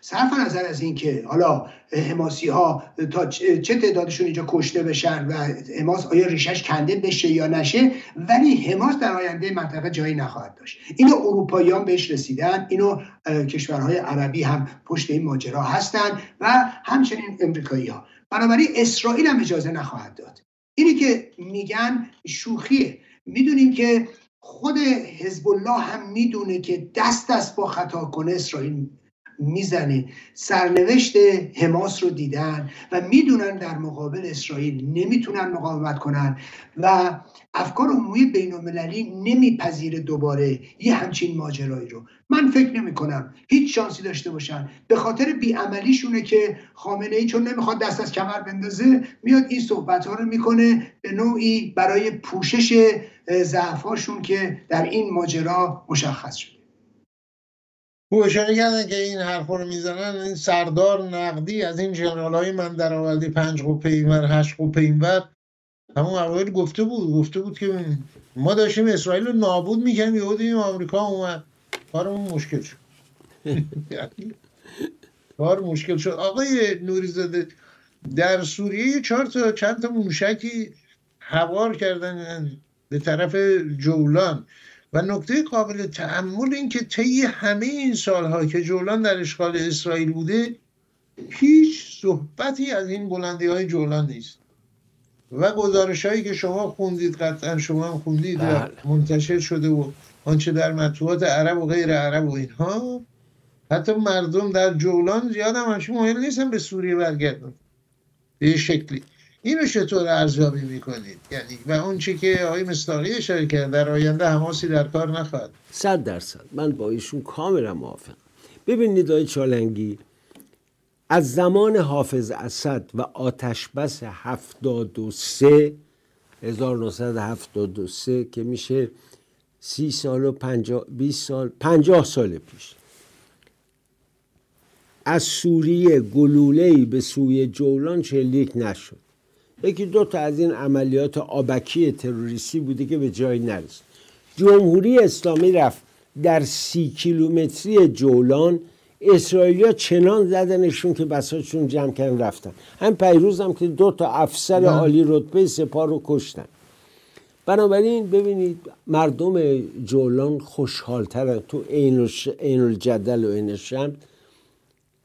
صرف نظر از اینکه حالا حماسی ها تا چه تعدادشون اینجا کشته بشن و حماس آیا ریشش کنده بشه یا نشه ولی حماس در آینده منطقه جایی نخواهد داشت. اینو اروپاییان بهش رسیدن اینو کشورهای عربی هم پشت این ماجرا هستن و همچنین امریکایی ها بنابراین اسرائیل هم اجازه نخواهد داد. اینی که میگن شوخیه. می‌دونیم که خود حزب الله هم می‌دونه که دست دست با خطا کنه اسرائیل می‌زنه. سرنوشت حماس رو دیدن و می‌دونن در مقابل اسرائیل نمی‌تونن مقاومت کنن و افکار عمومی بین المللی نمیپذیره دوباره یه همچین ماجرایی رو. من فکر نمی کنم هیچ شانسی داشته باشن. به خاطر بیعملیشونه که خامنه ای چون نمی‌خواد دست از کمر بندازه میاد این صحبت ها رو می‌کنه به نوعی برای پوشش ضعفاشون که در این ماجرا مشخص شده. او اشاره کردن که این حرف رو می‌زنن این سردار نقدی از این جنرال های من در آوردی پنج قوپه اینور هشت قوپه اینور. همون اوایل گفته بود گفته بود که ما داشتیم اسرائیل رو نابود می‌کنیم یهو دیدیم آمریکا اومد. کارمون مشکل شد. کار مشکل شد. آقای نوریزاده در سوریه چهار تا چند تا موشکی هوار کردن به طرف جولان. و نکته قابل تعمل این که طی همه این سالها که جولان در اشغال اسرائیل بوده هیچ صحبتی از این بلندی های جولان نیست. و گزارش هایی که شما خوندید قطعا شما هم خوندید و بله. منتشر شده و آنچه در مطبوعات عرب و غیر عرب و اینها حتی مردم در جولان زیاد هم همچون نیستن به سوریه برگردن. به شکلی. اینو چطور ارزیابی می‌کنید؟ یعنی و اون چی که آقای مستاقی اشاره کرد در آینده حماسی در کار نخواهد. صد درصد. من با ایشون کاملا موافقم. ببینید آقای چالنگی از زمان حافظ اسد و آتش بس 73 1973 که میشه سی سال و پنجاه, 20 سال پنجاه سال پیش. از سوریه گلوله‌ای به سوی جولان شلیک نشد. یکی دو تا از این عملیات آبکی تروریستی بوده که به جایی نرسید. جمهوری اسلامی رفت در سی کیلومتری جولان. اسرائیلیا چنان زدنشون که بساتشون جمع کردن رفتن. هم پیروز هم که دو تا افسر. عالی رتبه سپاه رو کشتن. بنابراین ببینید مردم جولان خوشحالترن تو عین الجدل و عین شمس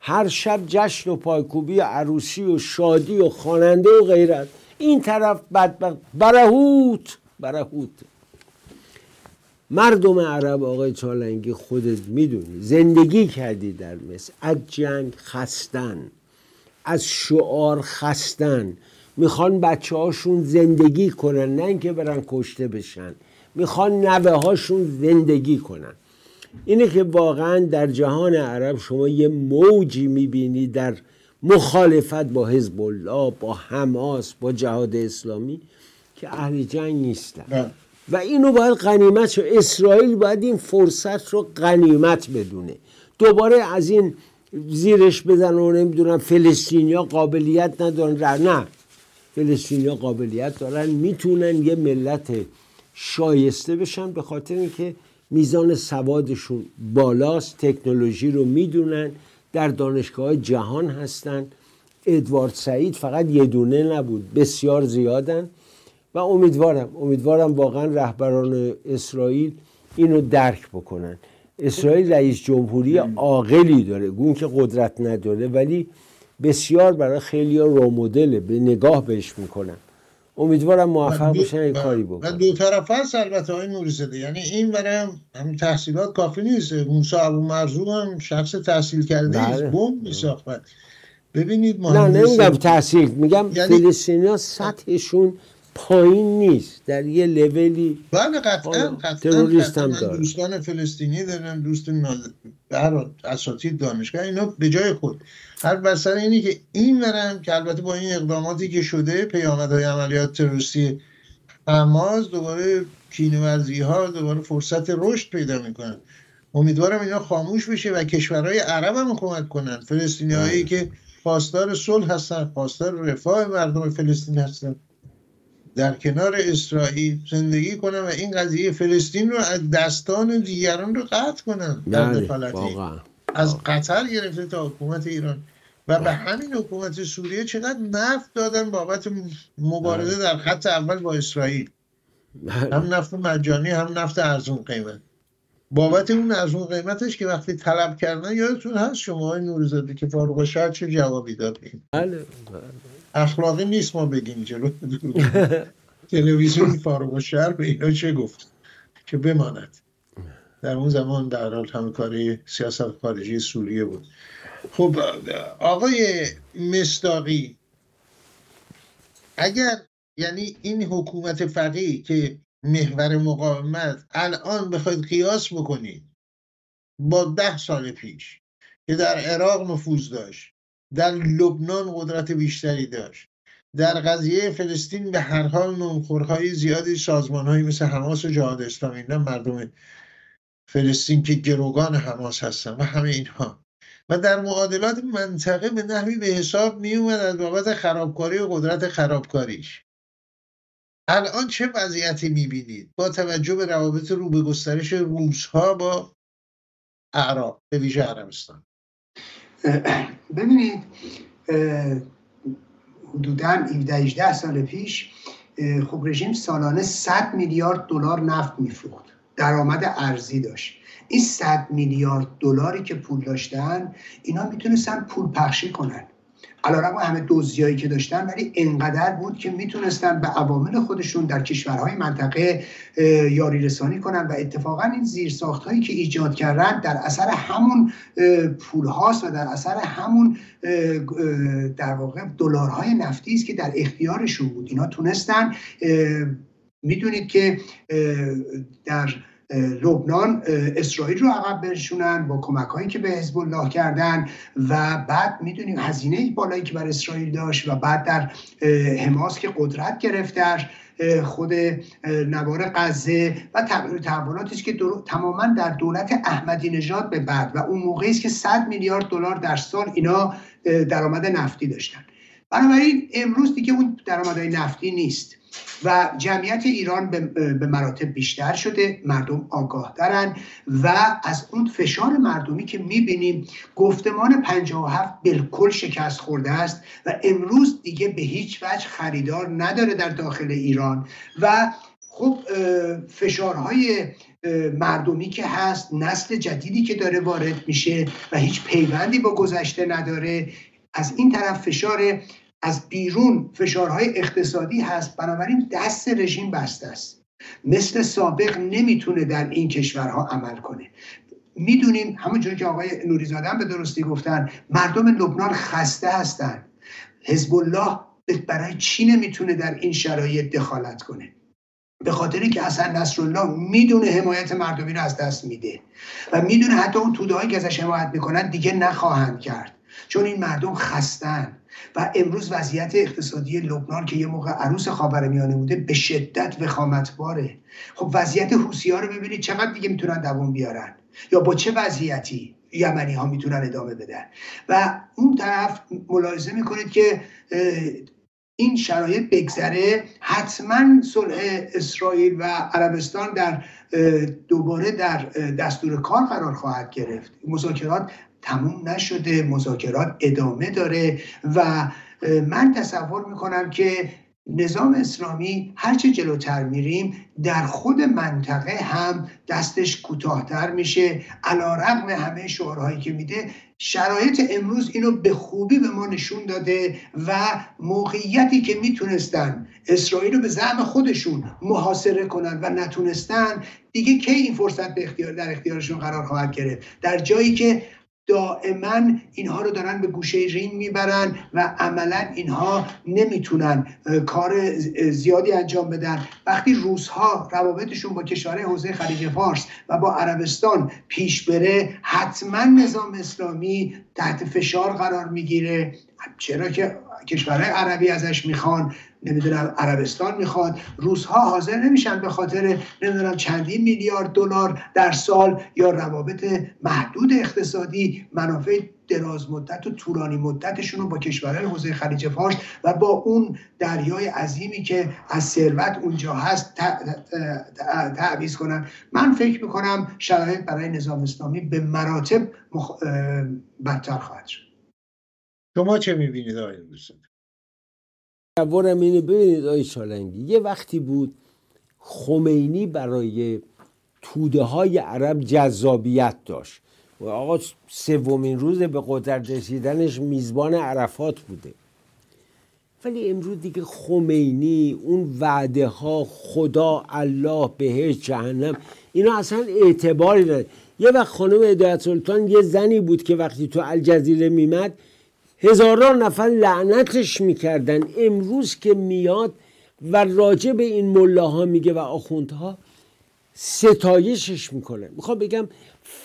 هر شب جشن و پایکوبی عروسی و شادی و خواننده و غیرت. این طرف بدبخت. برهوت. برهوت. مردم عرب آقای چالنگی خودت می‌دونی زندگی کردی در مصر. از جنگ خستن از شعار خستن. می‌خوان بچه هاشون زندگی کنن نه اینکه برن کشته بشن. می‌خوان نوه هاشون زندگی کنن. اینه که واقعا در جهان عرب شما یه موجی می‌بینی در مخالفت با حزب الله با حماس با جهاد اسلامی که اهل جنگ نیستن. بله. و اینو باید غنیمت شد. اسرائیل باید این فرصت رو غنیمت بدونه. دوباره از این زیرش بزن و نمی‌دونم فلسطینیا قابلیت ندارن. نه. فلسطینیا قابلیت دارن. می‌تونن یه ملت شایسته بشن به خاطر اینکه میزان سوادشون بالاست تکنولوژی رو می‌دونن در دانشگاه جهان هستن. ادوارد سعید فقط یه دونه نبود بسیار زیادن. و امیدوارم امیدوارم واقعا رهبران اسرائیل اینو درک بکنن. اسرائیل رئیس جمهوری عاقلی داره گون که قدرت نداره ولی بسیار برای خیلی مدله به نگاه بهش می‌کنن. امیدوارم موفق بشن این کاری و بکنن دو طرف هست البته های نوری زده یعنی این برم هم تحصیلات کافی نیست. موسی ابو مرزوق هم شخص تحصیل کرده. است بمب میساخت ببینید نه مهندس نمیگم تحصیل. میگم یعنی- فلسطینیا سطحشون پایین نیست. در یه لولی بله قطعا تروریست. هم داره. دوستان فلسطینی دارم دوست حال اساتید دانشگاه اینا به جای خود. هر بر سر اینی که این برم که البته با این اقداماتی که شده پیامدهای عملیات تروریستی حماس دوباره کینورزی ها دوباره فرصت رشد پیدا می‌کنن. امیدوارم اینا خاموش بشه و کشورهای عرب هم کمک کنن. فلسطینی هایی که خواستار صلح هستن خواستار رفاه مردم فلسطین هستن. در کنار اسرائیل زندگی کنن و این قضیه فلسطین رو از دستان دیگران رو قطع کنن در بله از قطر گرفته تا حکومت ایران. و به همین حکومت سوریه چقدر نفت دادن بابت مبارزه در خط اول با اسرائیل. بله. هم نفت مجانی هم نفت ارزون قیمت. بابت اون ارزون قیمتش که وقتی طلب کردن یادتون هست شما های نوریزاده که فاروق الشهر چه جوابی دادیم بله. اخلاقی نیست ما بگیم جلو. تلویزیون فاروق الشهر به اینا چه گفت؟ که بماند. در اون زمان در حال همکاری سیاست خارجی سوریه بود. خب آقای مصداقی اگر یعنی این حکومت فقیه که محور مقاومت الان بخواید قیاس بکنید با ده سال پیش که در عراق نفوذ داشت در لبنان قدرت بیشتری داشت. در قضیه فلسطین به هر حال نونخورهای زیادی سازمانهایی مثل حماس و جهاد اسلامی اینا مردم فلسطین که گروگان حماس هستن و همه اینها. و در معادلات منطقه به نحوی به حساب می اومد از بابت خرابکاری و قدرت خرابکاریش. الان چه وضعیتی می‌بینید؟ با توجه به روابط رو به گسترش روسها با اعراب به ویژه عربستان. ببینید حدودا 17 18 سال پیش خب رژیم سالانه 100 میلیارد دلار نفت میفروخت. درآمد ارزی داشت. این 100 میلیارد دلاری که پول داشتن اینا می‌تونستن پول پخشی کنن. علیرغم همه دزدیایی که داشتن ولی انقدر بود که می‌تونستن به عوامل خودشون در کشورهای منطقه یاری رسانی کنن و اتفاقا این زیرساخت هایی که ایجاد کردن در اثر همون پول هاست و در اثر همون در واقع دلارهای نفتی است که در اختیارشون بود. اینا تونستن می‌دونید که در لبنان اسرائیل رو عقب برشونن با کمک هایی که به حزب الله کردن و بعد می‌دونیم هزینه بالایی که بر اسرائیل داشت و بعد در حماس که قدرت گرفت در اه، خود نوار غزه و تحولاتی که تماما در دولت احمدی نژاد به بعد و اون موقعی است که 100 میلیارد دلار در سال اینا درآمد نفتی داشتن. بنابراین امروز دیگه اون درآمدهای نفتی نیست. و جمعیت ایران به, مراتب بیشتر شده مردم آگاه دارن و از اون فشار مردمی که می‌بینیم گفتمان 57 بالکل شکست خورده است و امروز دیگه به هیچ وجه خریدار نداره در داخل ایران و خب فشارهای مردمی که هست نسل جدیدی که داره وارد میشه و هیچ پیوندی با گذشته نداره. از این طرف فشار از بیرون فشارهای اقتصادی هست بنابراین دست رژیم بسته است. مثل سابق نمی‌تونه در این کشورها عمل کنه. می‌دونیم همونجور که آقای نوریزاده هم به درستی گفتن مردم لبنان خسته هستند حزب الله برای چی نمی‌تونه در این شرایط دخالت کنه؟ به خاطر که اصلا نصرالله می‌دونه حمایت مردمی رو از دست میده و می‌دونه حتی اون توده هایی که ازش حمایت می‌کنن دیگه نخواهند کرد. چون این مردم خستن و امروز وضعیت اقتصادی لبنان که یه موقع عروس خاورمیانه بوده به شدت وخامتباره. خب وضعیت ها رو ببینید چقدر دیگه می‌تونن دوام بیارن؟ یا با چه وضعیتی یمنی ها می‌تونن ادامه بدن؟ و اون طرف ملاحظه می‌کنید که این شرایط بگذره حتما صلح اسرائیل و عربستان در دوباره در دستور کار قرار خواهد گرفت. مذاکرات تموم نشده مذاکرات ادامه داره و من تصور می‌کنم که نظام اسلامی هرچه جلوتر میریم در خود منطقه هم دستش کوتاهتر میشه. علا رقم همه شعارهایی که میده شرایط امروز اینو به خوبی به ما نشون داده و موقعیتی که می‌تونستن اسرائیل رو به زعم خودشون محاصره کنن و نتونستن دیگه کی این فرصت به اختیار در اختیارشون قرار خواهد گرفت؟ در جایی که دائما اینها رو دارن به گوشه رین می‌برن و عملا اینها نمی‌تونن کار زیادی انجام بدن. وقتی روزها روابطشون با کشورهای حوزه خلیج فارس و با عربستان پیش بره حتما نظام اسلامی تحت فشار قرار می‌گیره. چرا که کشورهای عربی ازش می‌خوان نمی‌دونم عربستان می‌خواد روزها حاضر نمیشن به خاطر نمی‌دونم چندین میلیارد دلار در سال یا روابط محدود اقتصادی منافع دراز مدت و طولانی مدتشون رو با کشورهای حوزه خلیج فارس و با اون دریای عظیمی که از ثروت اونجا هست تعویض کنن. من فکر می‌کنم شرایط برای نظام اسلامی به مراتب مخ... بدتر خواهد شد. شما چه می‌بینید آقای دوستان؟ تصورم اینو ببینید آقای چالنگی یه وقتی بود خمینی برای توده های عرب جذابیت داشت. و آقا سومین روز به قدرت رسیدنش میزبان عرفات بوده. ولی امروز دیگه خمینی اون وعده ها خدا الله بهش جهنم اینا اصلا اعتباری نداره. یه وقت خانم هدایت سلطان یه زنی بود که وقتی تو الجزیره میمد هزاران نفر لعنتش می‌کردن. امروز که میاد و راجع به این ملاها میگه و آخوندها ستایشش می‌کنه. می‌خوام بگم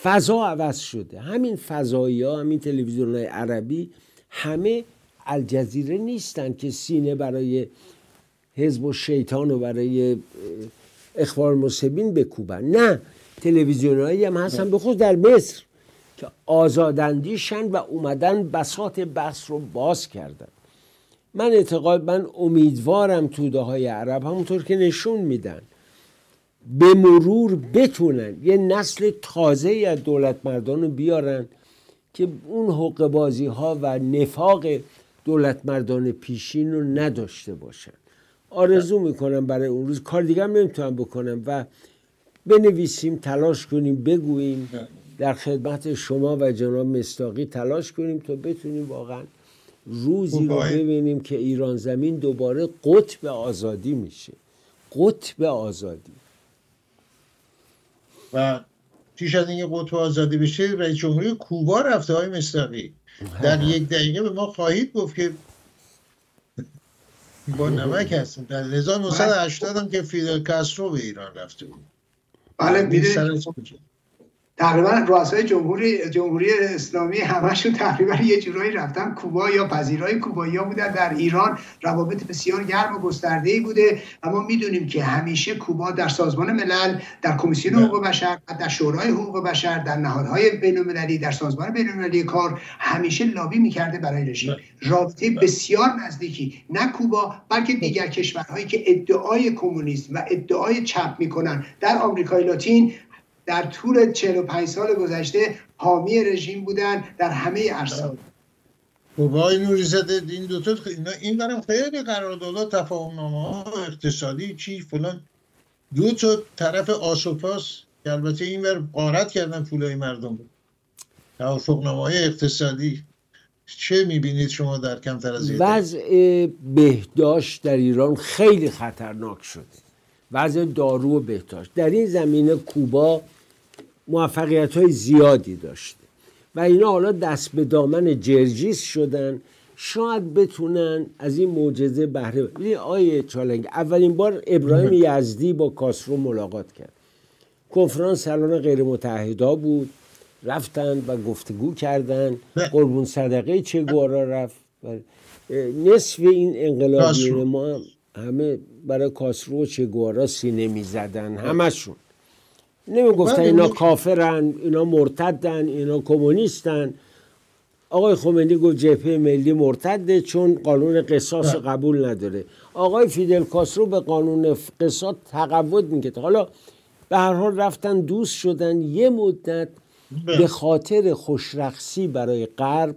فضا عوض شده. همین فضایی ها همین تلویزیون های عربی همه الجزیره نیستن که سینه برای حزب و شیطان و برای اخبار مصبین بکوبن. نه تلویزیون هایی هم هستن. به در مصر. که آزاداندیشن و اومدن بساط بحث رو باز کردن. من اعتقاد من امیدوارم توده های عرب همونطور که نشون میدن به مرور بتونن یه نسل تازه از دولت مردان رو بیارن که اون حق بازی ها و نفاق دولت مردان پیشین رو نداشته باشن. آرزو می‌کنم برای اون روز. کار دیگه نمی‌تونم بکنم و بنویسیم تلاش کنیم بگوییم. در خدمت شما و جناب مستاقی تلاش کنیم تا بتونیم واقعا روزی رو ببینیم که ایران زمین دوباره قطب آزادی میشه. قطب آزادی. و پیش از اینکه قطب آزادی بشه رئیس جمهوری کوبا رفته های مستاقی در یک دقیقه به ما خواهید گفت که با نمک هستیم. در 1980 هم که فیدل کاسترو به ایران رفته بود. بله تقریبا رؤسای جمهوری جمهوری اسلامی همشون تقریبا یه جورایی رفتن کوبا یا پذیرای کوبایی ها بودن. در ایران روابط بسیار گرم و گسترده ای بوده و ما می‌دونیم که همیشه کوبا در سازمان ملل در کمیسیون حقوق بشر در شورای حقوق بشر در نهادهای بین در سازمان بین کار همیشه لابی می‌کرده برای رژیم. رابطه بسیار نزدیکی نه کوبا بلکه دیگر کشورهایی که ادعای کمونیسم و ادعای چپ می‌کنن در آمریکای لاتین در طول 45 سال گذشته حامی رژیم بودن در همه عرصه. خب آقای نوری زده این دوتا این برم خیلی قراردادها تفاهمنامه ها اقتصادی چی فلان. دو تا طرف آسوپاس که البته این ور قارت کردن پولای مردم بود توافقنامه های اقتصادی. چه می‌بینید شما در کمتر از وضع بهداشت در ایران خیلی خطرناک شد وضع دارو و بهداشت. در این زمینه کوبا موفقیت های زیادی داشته. و اینا حالا دست به دامن جرجیس شدن. شاید بتونن از این معجزه بهره ببینید آیه چالنگ اولین بار ابراهیم یزدی با کاسرو ملاقات کرد. کنفرانس سالن غیر متحدا بود. رفتن و گفتگو کردن. قربون صدقه چه گوارا رفت نصف این انقلابیون ما همه برای کاسرو چه گوارا سینه می زدن همشون. نمی گفتن بله، اینا کافرن اینا مرتدن اینا کمونیستن. آقای خمینی گفت جبهه ملی مرتده چون قانون قصاص بله. قبول نداره. آقای فیدل کاسرو به قانون قصاص تقوید میگه حالا به هر حال رفتن دوست شدن یه مدت به خاطر خوشرخصی برای غرب.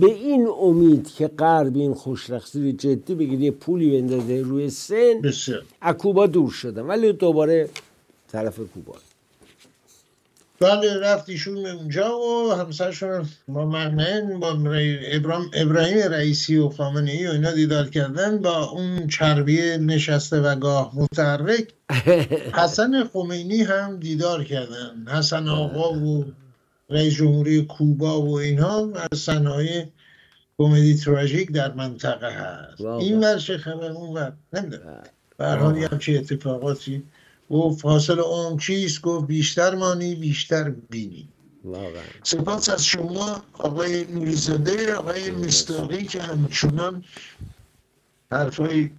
به این امید که غرب این خوشرخصی رو جدی بگیره یه پولی بندازه روی سن. از کوبا دور شدن. ولی دوباره طرف کوبا. بله رفت ایشون اونجا و همسرشون با مهمن با ابراهیم, ابراهیم رئیسی و خامنه ای و اینا دیدار کردن با اون چربی نشسته و گاه متحرک. حسن خمینی هم دیدار کردن. حسن آقا و رئیس جمهوری کوبا و اینها از صنایع کمدی تراژیک در منطقه هست. این ورشه خبر؟ اون ور. نمی‌دونم. به حال چه اتفاقاتی گفت حاصل اون چیست؟ گفت بیشتر مانی بیشتر بینی. سپاس از شما آقای نوریزاده آقای مستاقی که همچنان حرفای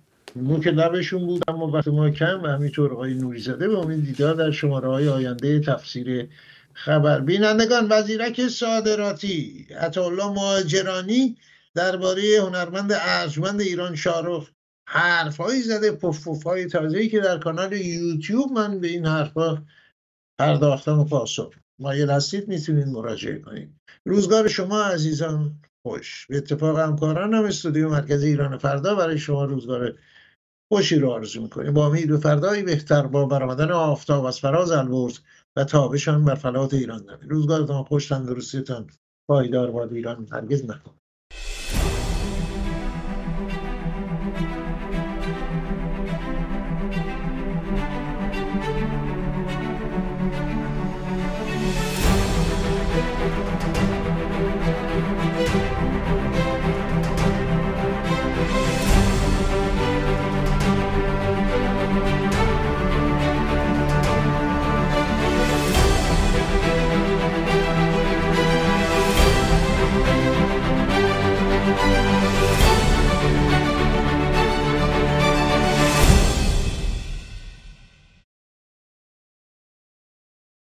که لبشون بود اما وقت ما کم و همینطور آقای نوریزاده به امید دیدار در شماره های آینده تفسیر خبر. بینندگان وزیرک صادراتی عطاالله مهاجرانی درباره هنرمند ارجمند ایران شارخ حرفهایی زده پف های تازه‌ای که در کانال یوتیوب من به این حرفها پرداختم و پاسخ. مایل هستید می‌تونید مراجعه کنید روزگار شما عزیزان خوش. به اتفاق همکارانم استودیو مرکز ایران فردا برای شما روزگار خوشی رو آرزو می‌کنیم. با امید و فردایی بهتر با برآمدن آفتاب از فراز البرز و تابشان بر فلات ایران زمین. روزگارتان خوش تندرستیتان پایدار باد ایران. هرگز نکن